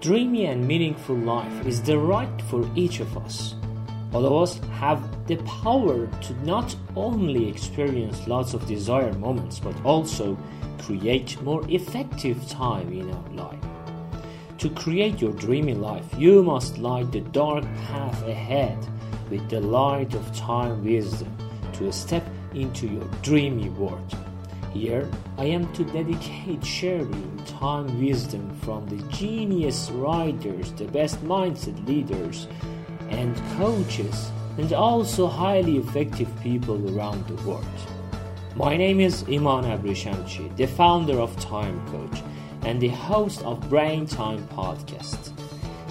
dreamy and meaningful life is the right for each of us. All of us have the power to not only experience lots of desired moments but also create more effective time in our life. To create your dreamy life, you must light the dark path ahead with the light of time wisdom to step into your dreamy world. Here, I am to dedicate sharing time wisdom from the genius writers, the best mindset leaders, and coaches, and also highly effective people around the world. My name is Iman Abrishamchi, the founder of Time Coach and the host of Brain Time Podcast.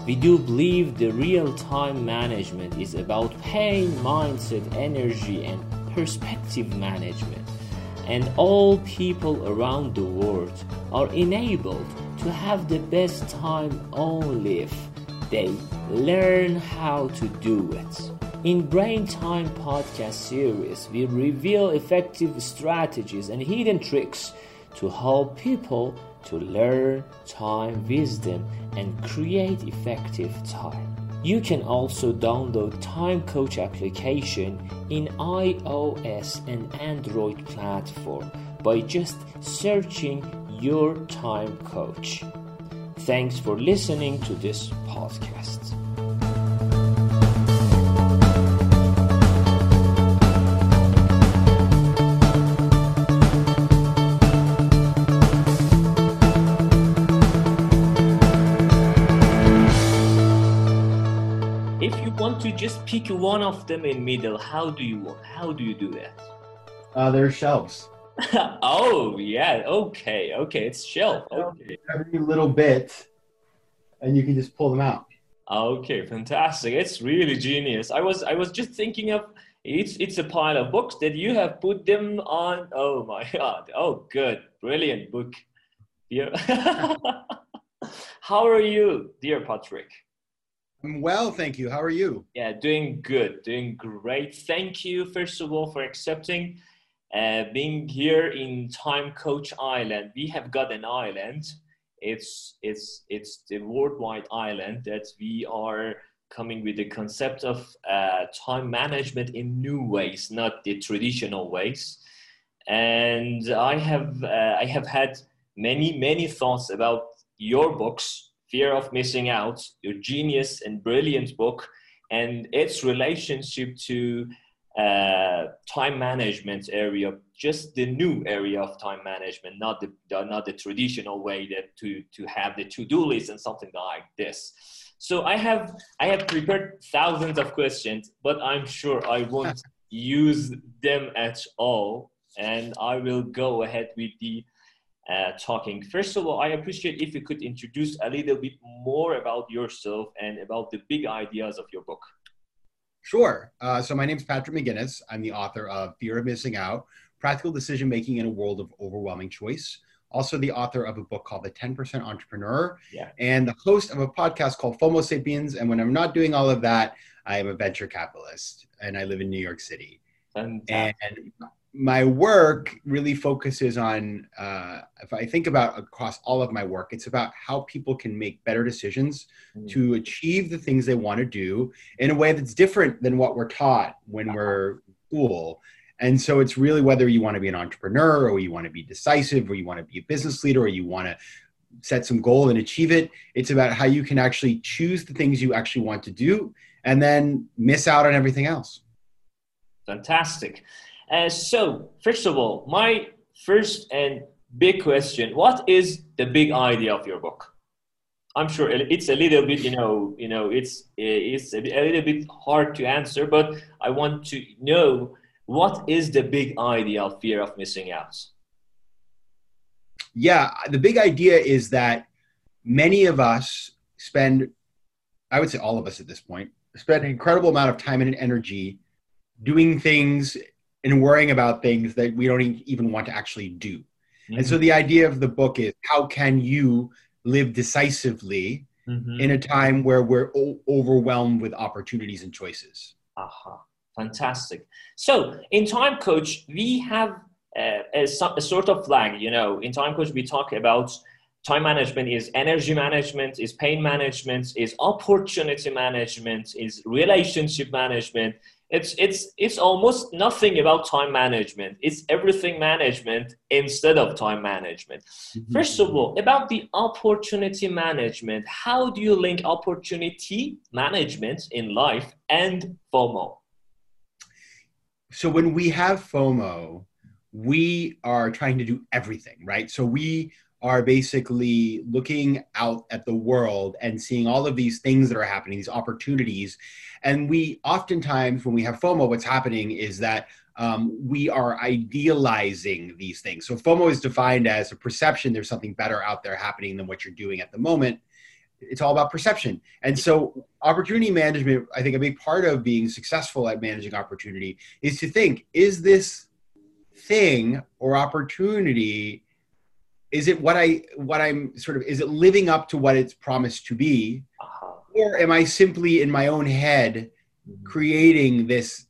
We do believe the real time management is about pain, mindset, energy, and perspective management and all people around the world are enabled to have the best time only if they learn how to do it. In Brain Time podcast series, we reveal effective strategies and hidden tricks to help people to learn time wisdom and create effective time. You can also download Time Coach application in iOS and Android platform by just searching your Time Coach. Thanks for listening to this podcast. Just pick one of them in middle, how do you how do you do that? Uh, there's shelves. oh yeah, okay, okay, it's shelf. Okay. Every little bit, and you can just pull them out. Okay, fantastic. It's really genius. I was I was just thinking of it's it's a pile of books that you have put them on. Oh my god. Oh good. Brilliant book. Yeah. How are you, dear Patrick? I'm well, thank you. How are you? Yeah, doing good, doing great. Thank you, first of all, for accepting uh, being here in Time Coach Island. We have got an island. It's it's it's the worldwide island that we are coming with the concept of uh, time management in new ways, not the traditional ways. And I have uh, I have had many many thoughts about your books Fear of Missing Out, your genius and brilliant book, and its relationship to uh, time management area, just the new area of time management, not the, the not the traditional way that to to have the to do list and something like this. So I have I have prepared thousands of questions, but I'm sure I won't use them at all, and I will go ahead with the uh, talking. First of all, I appreciate if you could introduce a little bit more about yourself and about the big ideas of your book. Sure. Uh, so my name is Patrick McGinnis. I'm the author of Fear of Missing Out, Practical Decision Making in a World of Overwhelming Choice. Also the author of a book called The 10% Entrepreneur yeah. and the host of a podcast called FOMO Sapiens. And when I'm not doing all of that, I am a venture capitalist and I live in New York City. Fantastic. And my work really focuses on uh, if i think about across all of my work it's about how people can make better decisions mm. to achieve the things they want to do in a way that's different than what we're taught when we're school. And so it's really whether you want to be an entrepreneur or you want to be decisive or you want to be a business leader or you want to set some goal and achieve it it's about how you can actually choose the things you actually want to do and then miss out on everything else. Fantastic uh, so, first of all, my first and big question: What is the big idea of your book? I'm sure it's a little bit, you know, you know, it's it's a little bit hard to answer, but I want to know what is the big idea of fear of missing out. Yeah, the big idea is that many of us spend, I would say all of us at this point, spend an incredible amount of time and energy doing things and worrying about things that we don't even want to actually do. Mm-hmm. And so mm-hmm. the idea of the book is how can you live decisively mm-hmm. in a time where we're o- overwhelmed with opportunities and choices? Aha, uh-huh. fantastic. So in Time Coach, we have uh, a, a, sort of flag, you know, in Time Coach, we talk about time management is energy management, is pain management, is opportunity management, is relationship management. It's it's it's almost nothing about time management. It's everything management instead of time management. Mm-hmm. First of all, about the opportunity management, how do you link opportunity management in life and FOMO? So when we have FOMO, we are trying to do everything, right? So we are basically looking out at the world and seeing all of these things that are happening, these opportunities. And we oftentimes, when we have FOMO, what's happening is that um, we are idealizing these things. So FOMO is defined as a perception there's something better out there happening than what you're doing at the moment. It's all about perception. And so, opportunity management, I think a big part of being successful at managing opportunity is to think is this thing or opportunity is it what i what i'm sort of is it living up to what it's promised to be uh-huh. or am i simply in my own head mm-hmm. creating this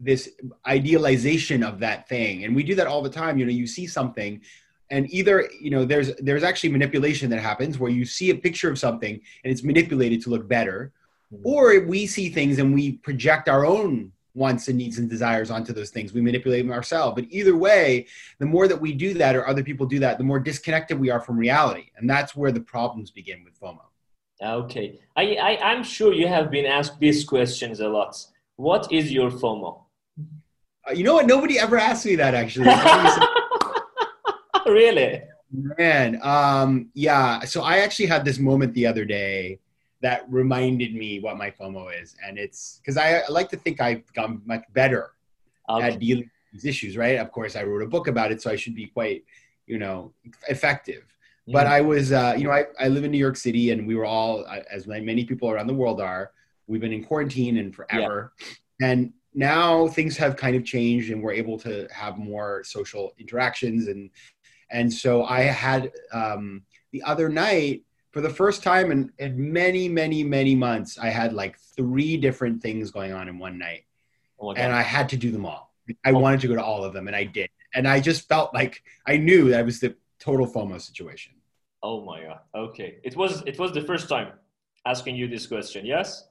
this idealization of that thing and we do that all the time you know you see something and either you know there's there's actually manipulation that happens where you see a picture of something and it's manipulated to look better mm-hmm. or we see things and we project our own wants and needs and desires onto those things. We manipulate them ourselves. But either way, the more that we do that or other people do that, the more disconnected we are from reality. And that's where the problems begin with FOMO. Okay. I, I, I'm sure you have been asked these questions a lot. What is your FOMO? Uh, you know what? Nobody ever asked me that actually. really? Man, um, yeah. So I actually had this moment the other day that reminded me what my FOMO is. And it's because I, I, like to think I've become much better okay. at dealing with these issues, right? Of course, I wrote a book about it, so I should be quite, you know, effective. Mm-hmm. But I was, uh, you know, I, I live in New York City, and we were all, as many people around the world are, we've been in quarantine and forever. Yeah. And now things have kind of changed, and we're able to have more social interactions. And and so I had um, the other night for the first time in, in many, many, many months, I had like three different things going on in one night. Oh and I had to do them all. I oh. wanted to go to all of them and I did. And I just felt like I knew that was the total FOMO situation. Oh my god. Okay. It was it was the first time asking you this question, yes?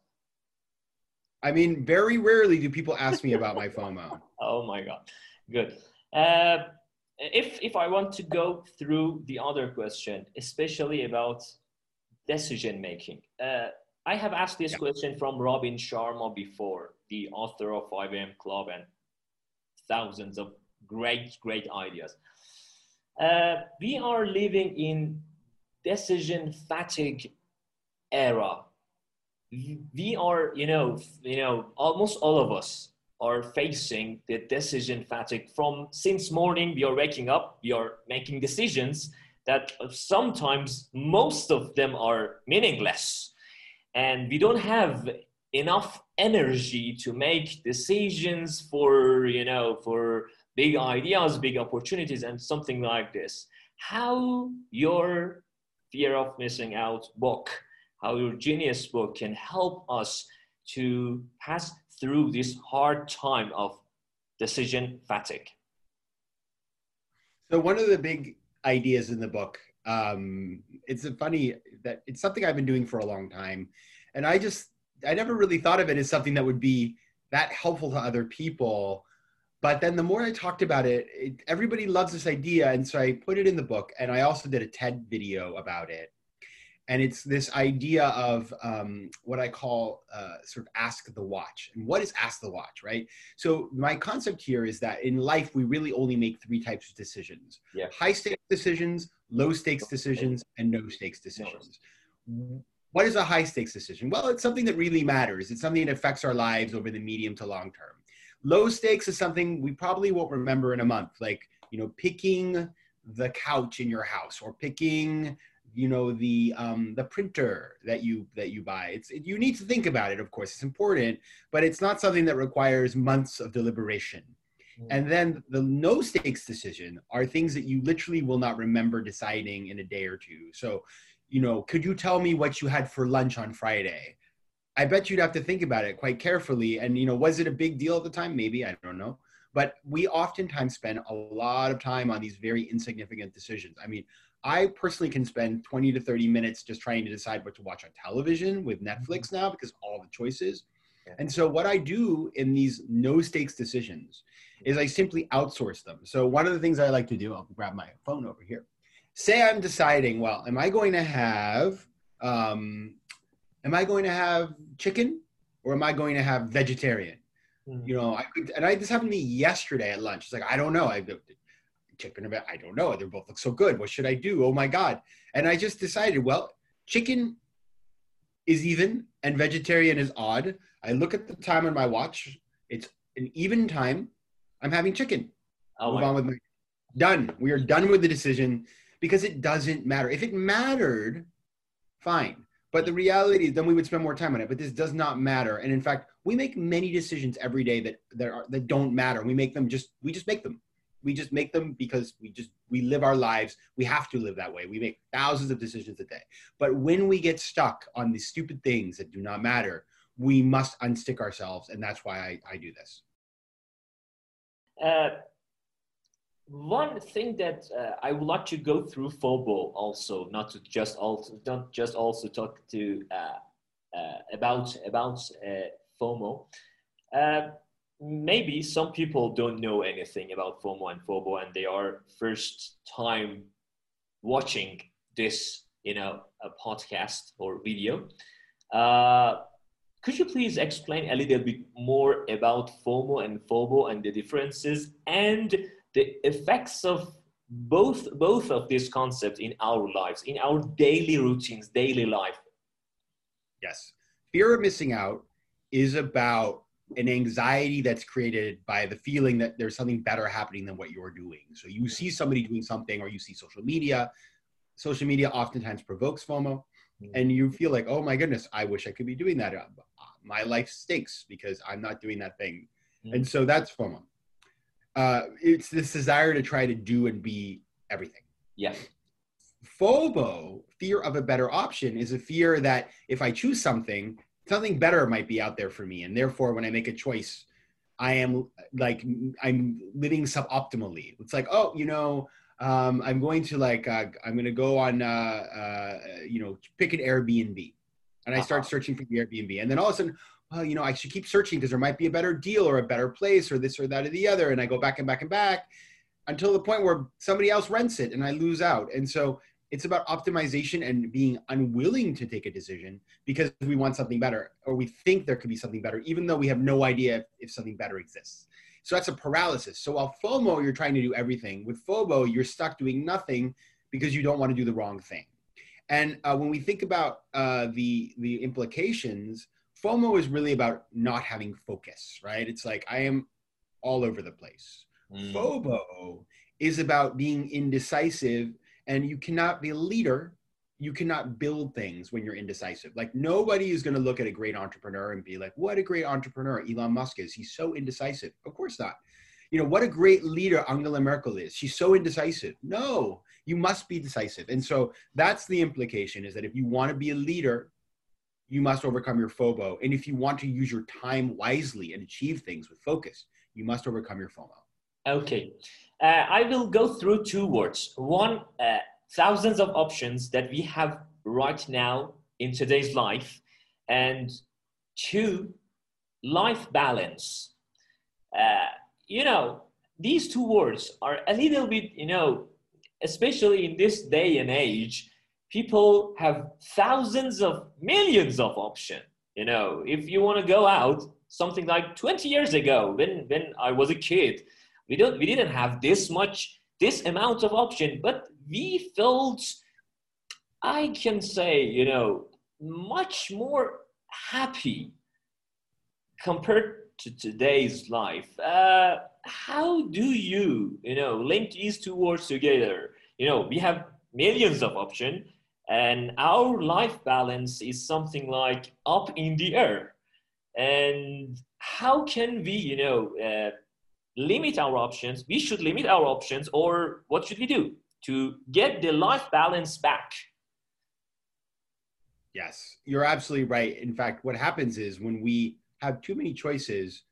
I mean, very rarely do people ask me about my FOMO. Oh my god. Good. Uh, if if I want to go through the other question, especially about decision making. Uh, I have asked this yeah. question from Robin Sharma before, the author of 5 a.m. Club and thousands of great, great ideas. Uh, we are living in decision fatigue era. We are, you know, you know, almost all of us are facing the decision fatigue from since morning we are waking up, we are making decisions that sometimes most of them are meaningless. And we don't have enough energy to make decisions for you know for big ideas big opportunities and something like this. How your fear of missing out book how your genius book can help us to pass through this hard time of decision fatigue. So one of the big ideas in the book. Um, it's funny that it's something I've been doing for a long time, and I just I never really thought of it as something that would be that helpful to other people. But then the more I talked about it, it everybody loves this idea, and so I put it in the book, and I also did a TED video about it and it's this idea of um, what I call uh, sort of ask the watch. And what is ask the watch, right? So my concept here is that in life we really only make three types of decisions: yeah. high stakes decisions, low stakes decisions, and no stakes decisions. What is a high stakes decision? Well, it's something that really matters. It's something that affects our lives over the medium to long term. Low stakes is something we probably won't remember in a month, like you know, picking the couch in your house or picking you know the um, the printer that you that you buy. It's it, you need to think about it of course it's important but it's not something that requires months of deliberation. Mm. and then the no stakes decision are things that you literally will not remember deciding in a day or two. So you know could you tell me what you had for lunch on friday? I bet you'd have to think about it quite carefully and you know was it a big deal at the time? Maybe i don't know. But we oftentimes spend a lot of time on these very insignificant decisions. I mean, I personally can spend 20 to 30 minutes just trying to decide what to watch on television with Netflix mm-hmm. now because all the choices. And so what I do in these no stakes decisions is I simply outsource them. So one of the things I like to do, I'll grab my phone over here. Say I'm deciding, well, am I going to have, um, am I going to have chicken or am I going to have vegetarian? Mm-hmm. You know, I could, and I this happened to me yesterday at lunch. It's like I don't know. I chicken or I don't know. They both look so good. What should I do? Oh my god! And I just decided, well, chicken is even and vegetarian is odd. I look at the time on my watch. It's an even time. I'm having chicken. Oh Move on with my done. We are done with the decision because it doesn't matter. If it mattered, fine. But the reality is, then we would spend more time on it. But this does not matter. And in fact, we make many decisions every day that that are that don't matter. We make them just we just make them. We just make them because we just we live our lives. We have to live that way. We make thousands of decisions a day. But when we get stuck on these stupid things that do not matter, we must unstick ourselves, and that's why I, I do this. Uh, one thing that uh, I would like to go through FOMO also, not to just also not just also talk to uh, uh about about uh, FOMO. Maybe some people don't know anything about FOMO and FOBO, and they are first time watching this, you know, a podcast or video. Uh, could you please explain a little bit more about FOMO and FOBO and the differences and the effects of both both of these concepts in our lives, in our daily routines, daily life? Yes, fear of missing out is about an anxiety that's created by the feeling that there's something better happening than what you're doing. So you see somebody doing something, or you see social media. Social media oftentimes provokes FOMO, mm. and you feel like, oh my goodness, I wish I could be doing that. Uh, my life stinks because I'm not doing that thing. Mm. And so that's FOMO. Uh, it's this desire to try to do and be everything. Yeah. FOBO, fear of a better option, is a fear that if I choose something, something better might be out there for me and therefore when i make a choice i am like i'm living suboptimally. It's like oh you know um, i'm going to like uh, i'm going to go on uh, uh, you know pick an airbnb. And i start uh-huh. searching for the airbnb. And then all of a sudden well you know i should keep searching because there might be a better deal or a better place or this or that or the other. And i go back and back and back until the point where somebody else rents it and i lose out. And so it's about optimization and being unwilling to take a decision because we want something better or we think there could be something better even though we have no idea if, if something better exists. So that's a paralysis. So while fomo you're trying to do everything with fobo you're stuck doing nothing because you don't want to do the wrong thing. And uh, when we think about uh, the the implications fomo is really about not having focus right? It's like i am all over the place. Mm. fobo is about being indecisive and you cannot be a leader you cannot build things when you're indecisive. Like nobody is going to look at a great entrepreneur and be like, "What a great entrepreneur Elon Musk is. He's so indecisive." Of course not. You know, what a great leader Angela Merkel is. She's so indecisive. No, you must be decisive. And so that's the implication is that if you want to be a leader, you must overcome your FOBO. And if you want to use your time wisely and achieve things with focus, you must overcome your FOMO. Okay. Uh, I will go through two words. One, uh, thousands of options that we have right now in today's life. And two, life balance. Uh, you know, these two words are a little bit, you know, especially in this day and age, people have thousands of millions of options. You know, if you want to go out, something like 20 years ago, when, when I was a kid, we don't we didn't have this much this amount of option but we felt i can say you know much more happy compared to today's life. Uh, how do you you know link these two words together? You know we have millions of options and our life balance is something like up in the air. And how can we you know uh, limit our options, we should limit our options, or what should we do to get the life balance back? Yes, you're absolutely right. In fact, what happens is when we have too many choices,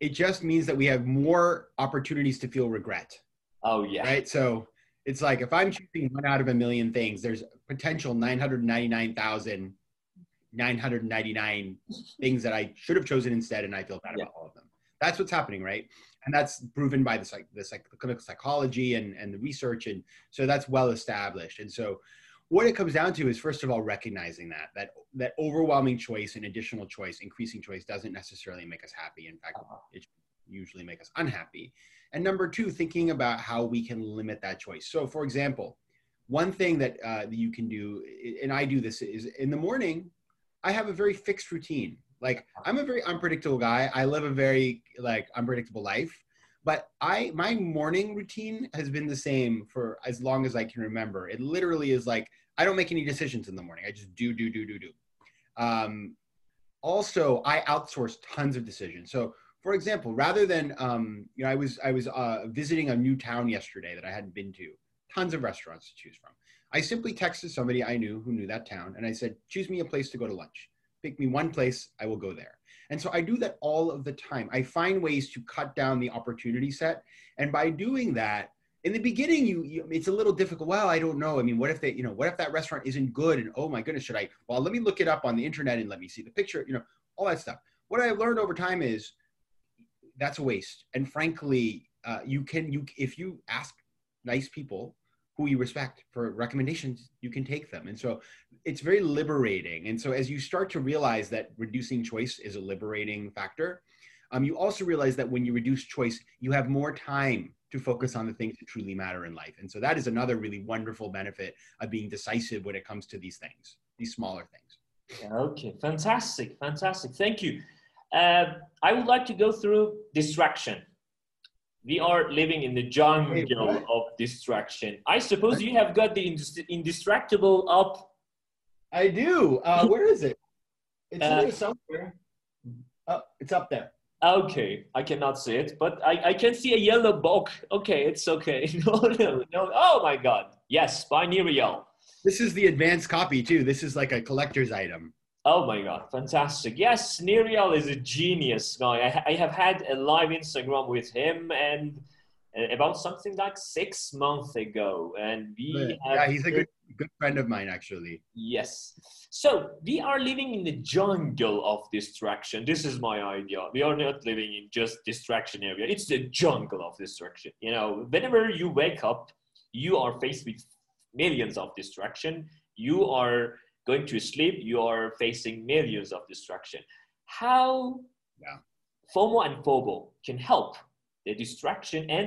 it just means that we have more opportunities to feel regret. Oh yeah. Right. So it's like if I'm choosing one out of a million things, there's potential 999,999 things that I should have chosen instead, and I feel bad yeah. about all of them. That's what's happening, right? And that's proven by the psych, the, psych, the clinical psychology and and the research, and so that's well established. And so, what it comes down to is first of all recognizing that that that overwhelming choice and additional choice, increasing choice, doesn't necessarily make us happy. In fact, uh-huh. it usually make us unhappy. And number two, thinking about how we can limit that choice. So, for example, one thing that, uh, that you can do, and I do this, is in the morning, I have a very fixed routine. Like I'm a very unpredictable guy. I live a very like unpredictable life, but I my morning routine has been the same for as long as I can remember. It literally is like I don't make any decisions in the morning. I just do do do do do. Um, also, I outsource tons of decisions. So for example, rather than um, you know, I was I was uh, visiting a new town yesterday that I hadn't been to. Tons of restaurants to choose from. I simply texted somebody I knew who knew that town, and I said, "Choose me a place to go to lunch. Pick me one place. I will go there." And so I do that all of the time. I find ways to cut down the opportunity set, and by doing that, in the beginning, you, you, it's a little difficult. Well, I don't know. I mean, what if they, you know, what if that restaurant isn't good? And oh my goodness, should I? Well, let me look it up on the internet and let me see the picture. You know, all that stuff. What I've learned over time is that's a waste. And frankly, uh, you can you if you ask nice people who you respect for recommendations, you can take them. And so it's very liberating. And so as you start to realize that reducing choice is a liberating factor, um, you also realize that when you reduce choice, you have more time to focus on the things that truly matter in life. And so that is another really wonderful benefit of being decisive when it comes to these things, these smaller things. Okay, fantastic, fantastic. Thank you. Uh, I would like to go through distraction. We are living in the jungle of distraction. I suppose you have got the indistractable up. I do. Uh, where is it? It's uh, somewhere. Oh, it's up there. Okay, I cannot see it, but I, I can see a yellow book. Okay, it's okay. No, no, no. Oh my God. Yes, by Nir Eyal. This is the advanced copy too. This is like a collector's item. Oh my god, fantastic! Yes, Nir Eyal is a genius guy. I, I have had a live Instagram with him and uh, about something like six months ago, and we yeah, yeah he's a good good friend of mine actually. Yes. So we are living in the jungle of distraction. This is my idea. We are not living in just distraction area. It's the jungle of distraction. You know, whenever you wake up, you are faced with millions of distraction. You are going to sleep, you are facing millions of distraction. How yeah. FOMO and FOBO can help the distraction and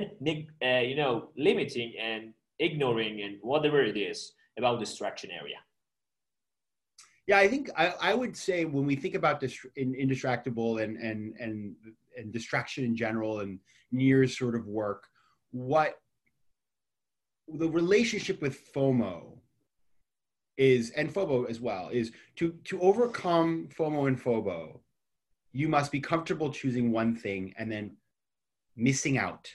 uh, you know limiting and ignoring and whatever it is about distraction area. Yeah, I think I, I would say when we think about this in, indistractable and, and and and distraction in general and Nir's sort of work, what the relationship with FOMO is and FOBO as well is to to overcome FOMO and FOBO, you must be comfortable choosing one thing and then missing out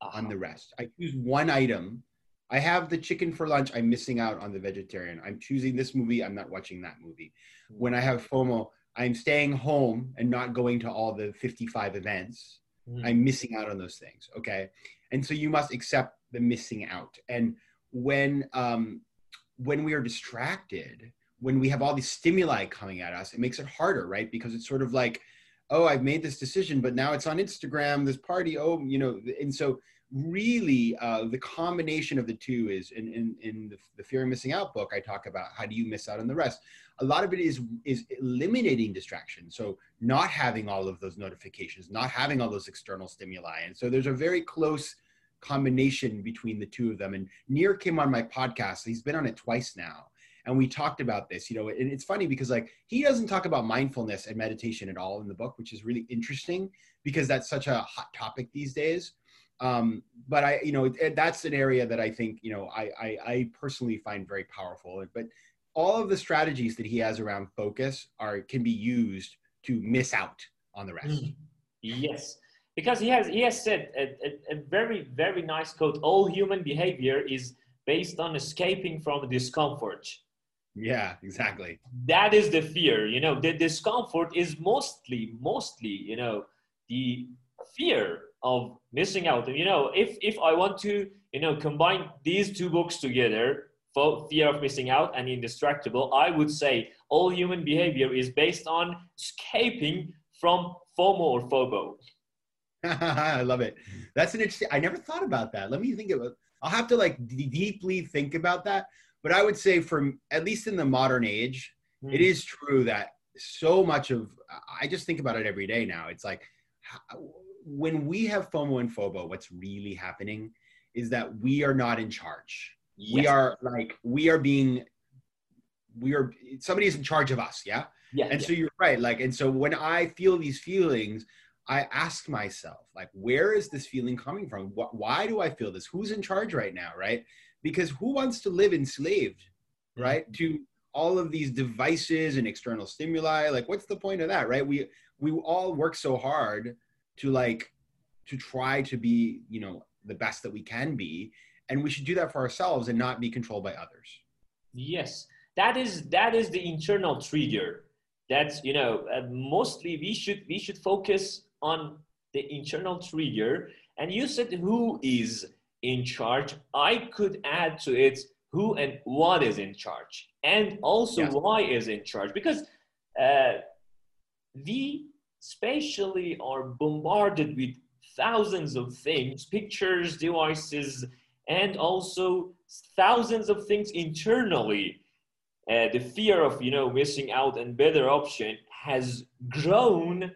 uh-huh. on the rest. I choose one item. I have the chicken for lunch. I'm missing out on the vegetarian. I'm choosing this movie. I'm not watching that movie. Hmm. When I have FOMO, I'm staying home and not going to all the 55 events. Mm. I'm missing out on those things. Okay. And so you must accept the missing out. And when um, when we are distracted, when we have all these stimuli coming at us, it makes it harder, right? Because it's sort of like, oh, I've made this decision, but now it's on Instagram, this party, oh, you know, and so really uh, the combination of the two is in, in, in the, the fear of missing out book i talk about how do you miss out on the rest. A lot of it is is eliminating distraction. So not having all of those notifications not having all those external stimuli. And so there's a very close combination between the two of them. And Nir came on my podcast. He's been on it twice now. And we talked about this, you know, and it's funny because like he doesn't talk about mindfulness and meditation at all in the book, which is really interesting because that's such a hot topic these days. Um, but I, you know, that's an area that I think, you know, I, I, I personally find very powerful. But all of the strategies that he has around focus are can be used to miss out on the rest. Mm. Yes because he has he has said a, a, a, very very nice quote all human behavior is based on escaping from discomfort yeah exactly that is the fear you know the discomfort is mostly mostly you know the fear of missing out. And you know, if if I want to, you know, combine these two books together, for fear of missing out and Indistractable I would say all human behavior is based on escaping from FOMO or FOBO. I love it. That's an interesting. I never thought about that. Let me think about. I'll have to like d- deeply think about that. But I would say, from at least in the modern age, mm. it is true that so much of. I just think about it every day now. It's like when we have FOMO and FOBO, what's really happening is that we are not in charge. Yes. We are like we are being. We are somebody is in charge of us. Yeah. Yeah. And yeah. so you're right. Like, and so when I feel these feelings, I ask myself, like, where is this feeling coming from? Why do I feel this? Who's in charge right now, right? Because who wants to live enslaved, mm-hmm. right, to all of these devices and external stimuli? Like, what's the point of that, right? We we all work so hard to like to try to be, you know, the best that we can be, and we should do that for ourselves and not be controlled by others. Yes, that is that is the internal trigger. That's you know, uh, mostly we should we should focus on the internal trigger. And you said who is in charge. I could add to it who and what is in charge, and also yeah. why is in charge. Because uh, we spatially are bombarded with thousands of things, pictures, devices, and also thousands of things internally. Uh, the fear of you know missing out and better option has grown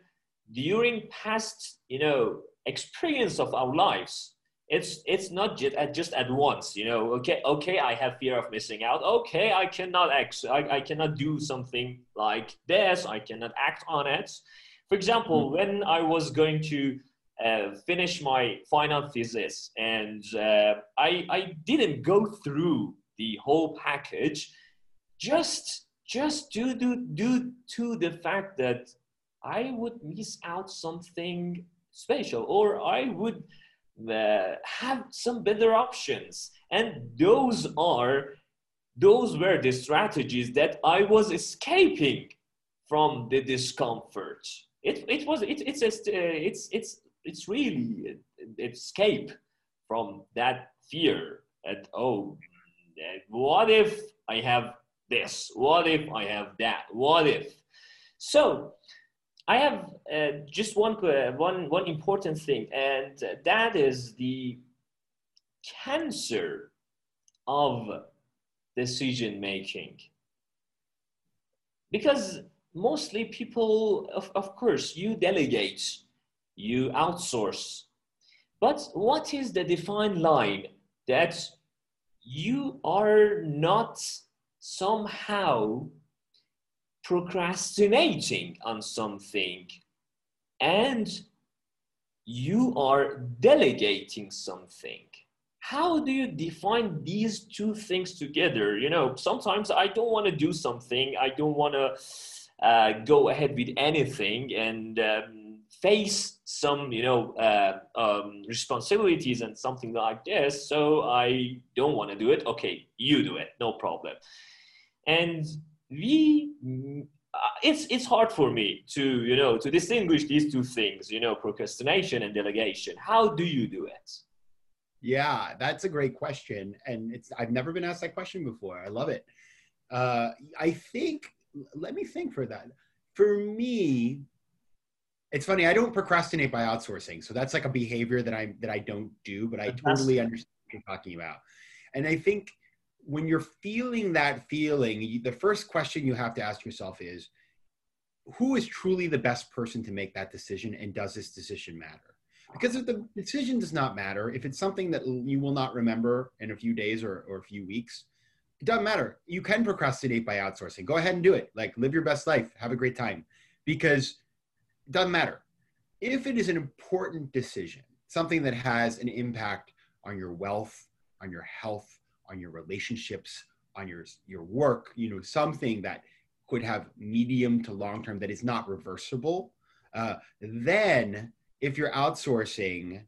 during past you know experience of our lives it's it's not just at just at once you know okay okay i have fear of missing out. Okay i cannot act I, I cannot do something like this. I cannot act on it. For example mm-hmm. when i was going to uh, finish my final thesis and uh, I, I didn't go through the whole package just just due, due, due to the fact that I would miss out something special or I would uh, have some better options. And those are, those were the strategies that I was escaping from the discomfort. It, it was, it, it's, just, uh, it's, it's, it's really escape from that fear at, oh, what if I have this? What if I have that? What if? So I have uh, just one, uh, one, one important thing, and that is the cancer of decision making. Because mostly people, of, of course, you delegate, you outsource. But what is the defined line that you are not somehow procrastinating on something and you are delegating something. How do you define these two things together? You know sometimes i don't want to do something i don't want to uh, go ahead with anything and um, face some you know uh, um, responsibilities and something like this so i don't want to do it. Okay you do it no problem. And we uh, it's it's hard for me to you know to distinguish these two things you know procrastination and delegation. How do you do it? Yeah that's a great question and it's i've never been asked that question before. I love it. Uh, i think let me think for that. For me it's funny i don't procrastinate by outsourcing so that's like a behavior that i that i don't do but i totally understand what you're talking about. And i think when you're feeling that feeling, the first question you have to ask yourself is who is truly the best person to make that decision and does this decision matter? Because if the decision does not matter, if it's something that you will not remember in a few days or, or a few weeks, it doesn't matter. You can procrastinate by outsourcing. Go ahead and do it. Like live your best life, have a great time because it doesn't matter. If it is an important decision, something that has an impact on your wealth, on your health, on your relationships, on your your work, you know, something that could have medium to long term that is not reversible, uh, then if you're outsourcing,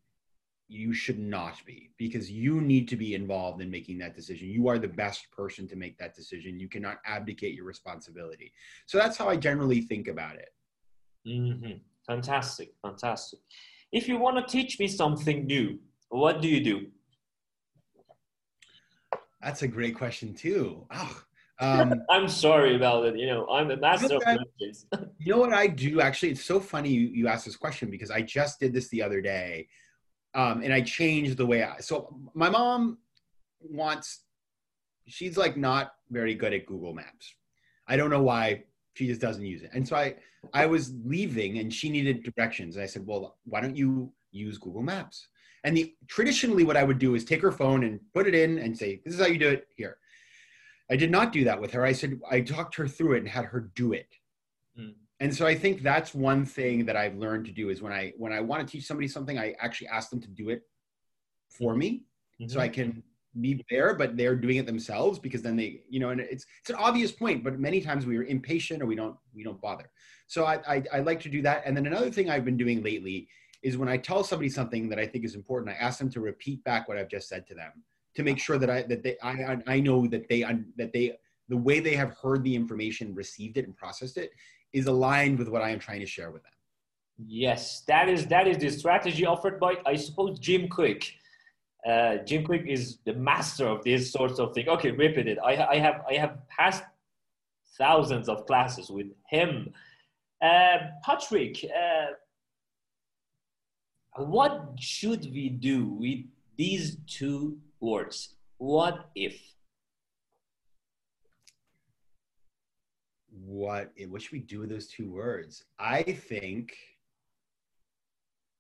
you should not be because you need to be involved in making that decision. You are the best person to make that decision. You cannot abdicate your responsibility. So that's how I generally think about it. Mm-hmm. Fantastic, fantastic. if you want to teach me something new, what do you do? That's a great question too. Oh, um, I'm sorry about it. You know, I'm a master of questions. you know what I do? Actually, it's so funny you, you asked this question because I just did this the other day, um, and I changed the way I. So my mom wants. She's like not very good at Google Maps. I don't know why she just doesn't use it. And so I I was leaving and she needed directions. And I said, well, why don't you use Google Maps? And the traditionally what I would do is take her phone and put it in and say, this is how you do it here. I did not do that with her. I said, I talked her through it and had her do it. Mm. And so I think that's one thing that I've learned to do is when I when I want to teach somebody something, I actually ask them to do it for me. Mm-hmm. So I can be there, but they're doing it themselves because then they, you know, and it's it's an obvious point, but many times we are impatient or we don't we don't bother. So I, I, I like to do that. And then another thing I've been doing lately is when I tell somebody something that I think is important, I ask them to repeat back what I've just said to them to make sure that I that they I I know that they that they the way they have heard the information, received it, and processed it is aligned with what I am trying to share with them. Yes, that is that is the strategy offered by I suppose Jim Kwik. uh, Jim Kwik is the master of these sorts of things. Okay, repeat it. I, I have I have passed thousands of classes with him. Uh, Patrick, uh, what should we do with these two words? What if? What what should we do with those two words? I think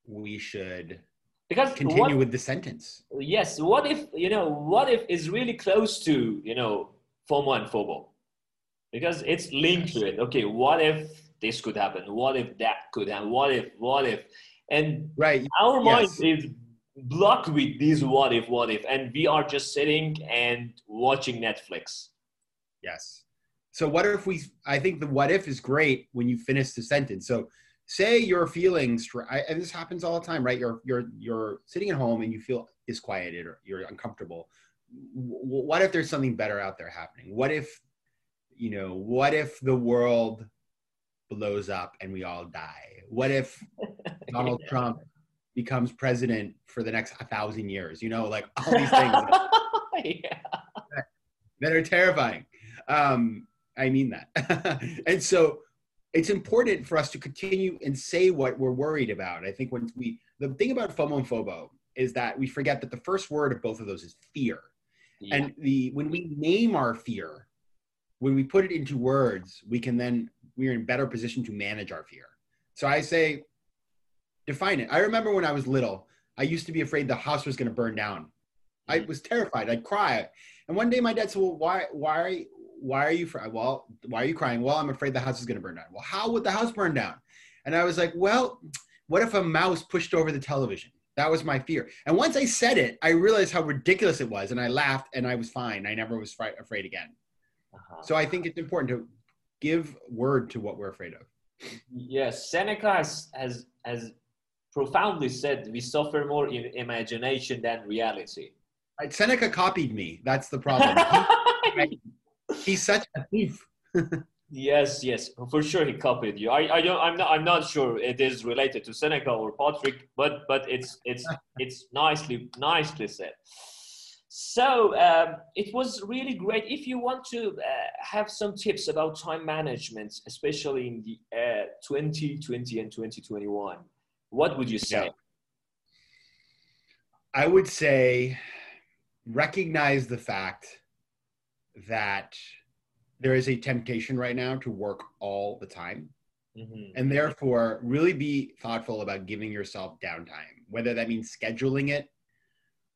we should because continue what, with the sentence. Yes what if you know what if is really close to you know FOMO and FOBO because it's linked to it. Okay what if this could happen? What if that could happen? What if what if and right. our mind is blocked with these what if what if and we are just sitting and watching netflix. Yes. So what if we i think the what if is great when you finish the sentence. So say you're feeling and this happens all the time right? You're you're you're sitting at home and you feel disquieted or you're uncomfortable. What if there's something better out there happening? What if you know what if the world blows up and we all die what if donald trump becomes president for the next thousand years you know like all these things yeah. that are terrifying um i mean that and so it's important for us to continue and say what we're worried about. I think when we, the thing about FOMO and FOBO is that we forget that the first word of both of those is fear. Yeah. And the when we name our fear, when we put it into words, we can then we're in better position to manage our fear. So I say, define it. I remember when I was little, I used to be afraid the house was going to burn down. I mm-hmm. was terrified. I'd cry. And one day my dad said, "Well, why, why, why are you well why are you crying well i'm afraid the house is going to burn down well how would the house burn down and i was like well what if a mouse pushed over the television that was my fear and once i said it i realized how ridiculous it was and i laughed and i was fine i never was fr- afraid again uh-huh. so i think it's important to give word to what we're afraid of yes seneca has has, has profoundly said we suffer more in imagination than reality Seneca copied me. That's the problem. He's such a thief. yes, yes, for sure he copied you. I, I don't, I'm not, I'm not sure it is related to Seneca or Patrick, but, but it's, it's, it's nicely, nicely said. So um, it was really great. If you want to uh, have some tips about time management, especially in the uh, 2020 and 2021, what would you say? Yeah. I would say recognize the fact that there is a temptation right now to work all the time. Mm-hmm. And therefore, really be thoughtful about giving yourself downtime, whether that means scheduling it,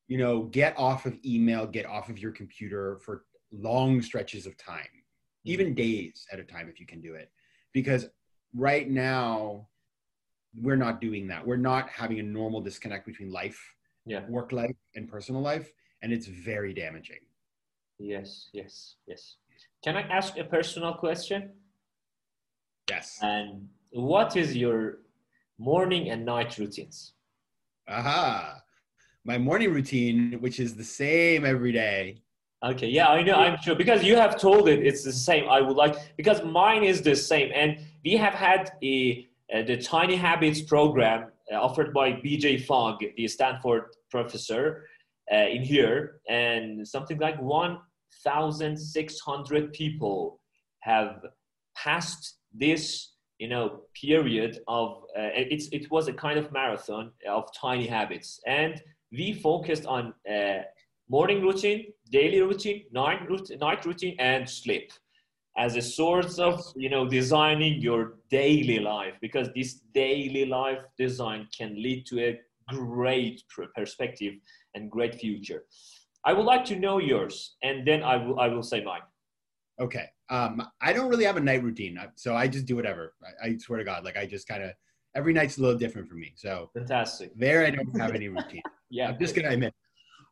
you know, get off of email, get off of your computer for long stretches of time, mm-hmm. even days at a time if you can do it. Because right now, we're not doing that. We're not having a normal disconnect between life, yeah. work life, and personal life. And it's very damaging. Yes, yes, yes. Can I ask a personal question? Yes. And what is your morning and night routines? Aha. My morning routine, which is the same every day. Okay, yeah, I know, I'm sure because you have told it it's the same. I would like because mine is the same, and we have had a, a the Tiny Habits program offered by BJ Fogg, the Stanford professor uh, in here, and something like 1,600 people have passed this you know period of uh, it's it was a kind of marathon of tiny habits and we focused on uh, morning routine daily routine night routine night routine and sleep as a source of you know designing your daily life because this daily life design can lead to a great perspective and great future. I would like to know yours and then i will i will say mine. Okay um i don't really have a night routine so i just do whatever i, I swear to god like i just kind of every night's a little different for me so fantastic there i don't have any routine yeah i'm just gonna admit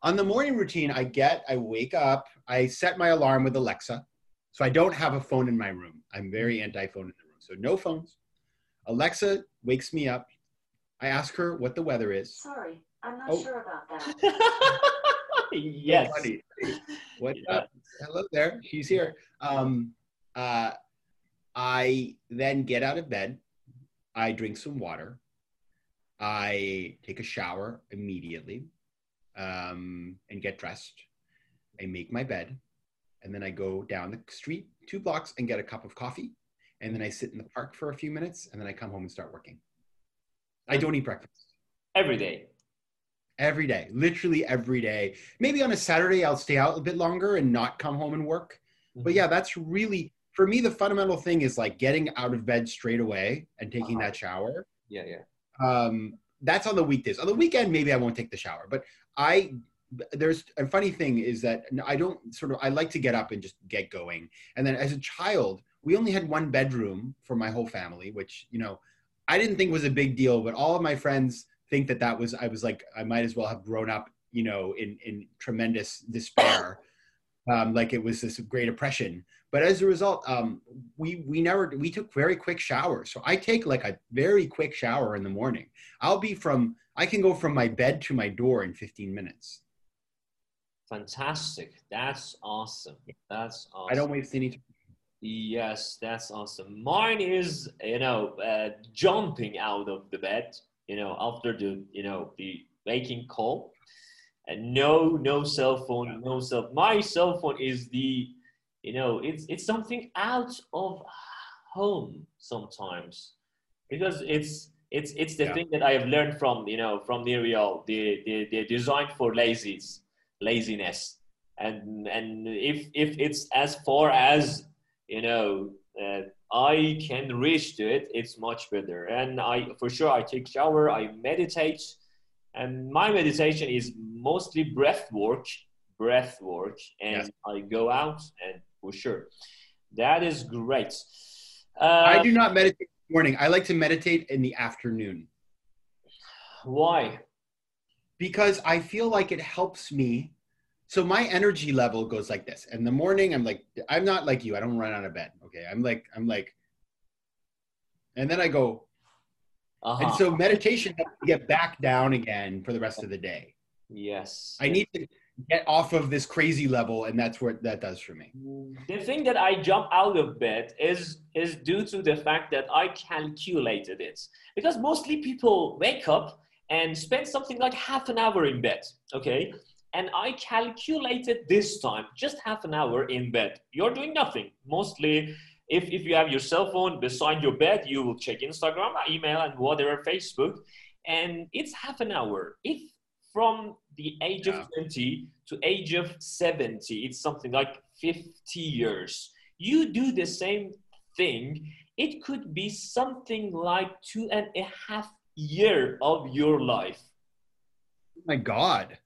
on the morning routine i get i wake up i set my alarm with alexa so I don't have a phone in my room. I'm very anti-phone in the room. So no phones. Alexa wakes me up. I ask her what the weather is. Sorry, I'm not oh. sure about that. yes. what up? Hello there. She's here. Um, uh, I then get out of bed. I drink some water. I take a shower immediately um, and get dressed. I make my bed and then I go down the street two blocks and get a cup of coffee, and then I sit in the park for a few minutes, and then I come home and start working. I don't eat breakfast every day. Every day, literally every day. Maybe on a Saturday I'll stay out a bit longer and not come home and work. Mm-hmm. But yeah, that's really for me the fundamental thing is like getting out of bed straight away and taking uh-huh. that shower. Yeah, yeah. Um, that's on the weekdays. On the weekend, maybe I won't take the shower, but I there's a funny thing is that I don't sort of I like to get up and just get going. And then as a child, we only had one bedroom for my whole family, which you know I didn't think was a big deal, but all of my friends think that that was I was like I might as well have grown up, you know, in in tremendous despair. Um, like it was this great oppression. But as a result, um, we we never we took very quick showers. So I take like a very quick shower in the morning. I'll be from I can go from my bed to my door in 15 minutes. Fantastic. That's awesome. That's awesome. I don't waste any time. Yes, that's awesome. Mine is, you know, uh, jumping out of the bed, you know, after the, you know, the waking call. And no, no cell phone, no cell. My cell phone is the, you know, it's it's something out of home sometimes, because it's it's it's the yeah. thing that I have learned from, you know, from the real, the the the design for lazies laziness and and if if it's as far as you know uh, i can reach to it it's much better and i for sure i take shower i meditate and my meditation is mostly breath work breath work and yes. i go out and for sure that is great uh, i do not meditate in the morning i like to meditate in the afternoon why because I feel like it helps me. So my energy level goes like this. In the morning, I'm like, I'm not like you. I don't run out of bed. Okay. I'm like, I'm like, and then I go, uh-huh. and so meditation helps get back down again for the rest of the day. Yes. I need to get off of this crazy level and that's what that does for me the thing that i jump out of bed is is due to the fact that i calculated it because mostly people wake up and spend something like half an hour in bed, okay? And I calculated this time, just half an hour in bed. You're doing nothing. Mostly, if, if you have your cell phone beside your bed, you will check Instagram, email, and whatever, Facebook. And it's half an hour. If from the age yeah. of 20 to age of 70, it's something like 50 years. You do the same thing, it could be something like two and a half year of your life. Oh my God.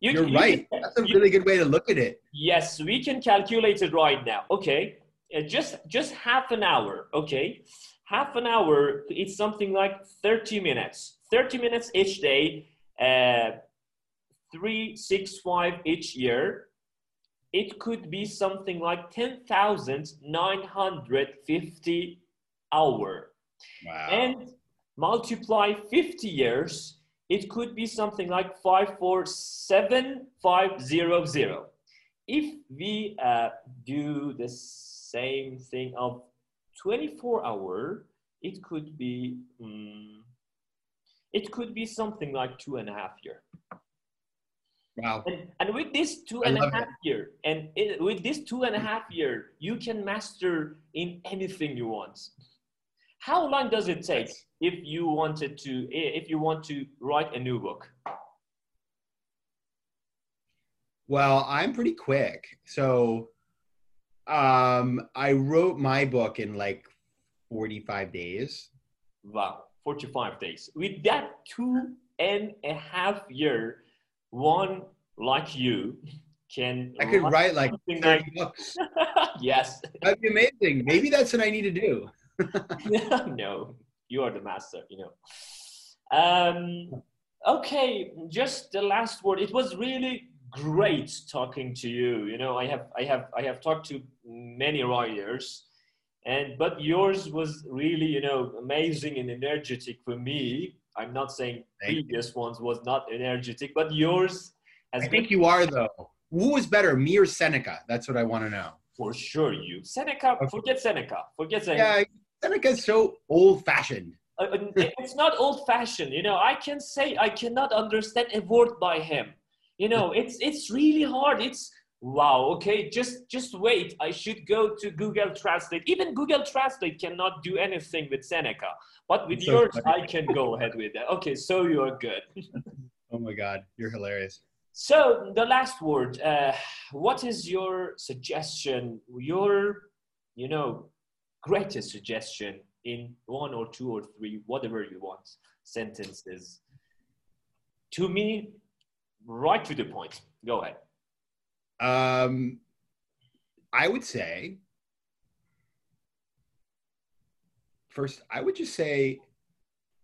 You, are right. Can, That's a you, really good way to look at it. Yes, we can calculate it right now. Okay. Uh, just just half an hour. Okay. Half an hour, it's something like 30 minutes. 30 minutes each day, uh, three, six, five each year. It could be something like 10,950 hour. Wow. And multiply 50 years, it could be something like 547500. If we uh, do the same thing of 24 hour, it could be, um, it could be something like two and a half year. Wow. And, and with this two and a half I and a love half year, and it, with this two and a half year, you can master in anything you want. How long does it take if you wanted to, if you want to write a new book? Well, I'm pretty quick. So um I wrote my book in like 45 days. Wow, 45 days. With that two and a half year, one like you can. I could write like something 30 books. yes. That'd be amazing. Maybe that's what I need to do. no, you are the master, you know. Um, okay, just the last word. It was really great talking to you. You know, I have, I have, I have talked to many writers, and but yours was really, you know, amazing and energetic for me. I'm not saying Thank you. previous ones was not energetic, but yours has I been think you are though. Who was better, me or Seneca? That's what I want to know. for sure. You Seneca, Okay. forget Seneca, forget Seneca. Yeah, Seneca's so old-fashioned. uh, uh, it's not old fashioned you know i can say i cannot understand a word by him you know it's it's really hard it's wow okay just just wait. I should go to google translate. Even google translate cannot do anything with seneca but with so yours funny. i can go ahead with that. Okay so you are good. Oh my God, you're hilarious. so the last word uh, what is your suggestion your you know greatest suggestion in one or two or three whatever you want sentences? To me right to the point. Go ahead Um, I would say, first, I would just say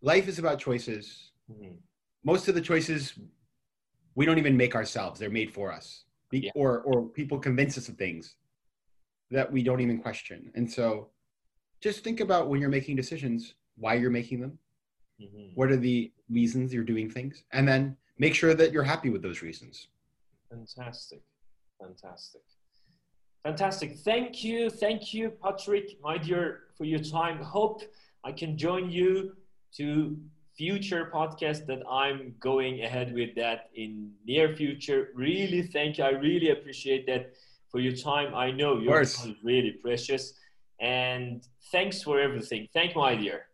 life is about choices. Mhm. Most of the choices we don't even make ourselves, they're made for us. Be- Yeah. Or, or people convince us of things that we don't even question. And so just think about when you're making decisions, why you're making them, Mhm. what are the reasons you're doing things, and then make sure that you're happy with those reasons. Fantastic. Fantastic. Fantastic. Thank you. Thank you, Patrick, my dear, for your time. Hope I can join you to future podcast that I'm going ahead with that in near future. Really thank you. I really appreciate that for your time. I know your time is really precious. And thanks for everything. Thank my dear.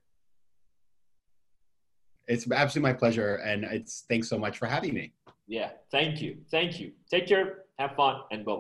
It's absolutely my pleasure, and it's thanks so much for having me. Yeah, thank you. Thank you. Take care. Have fun and bye bye.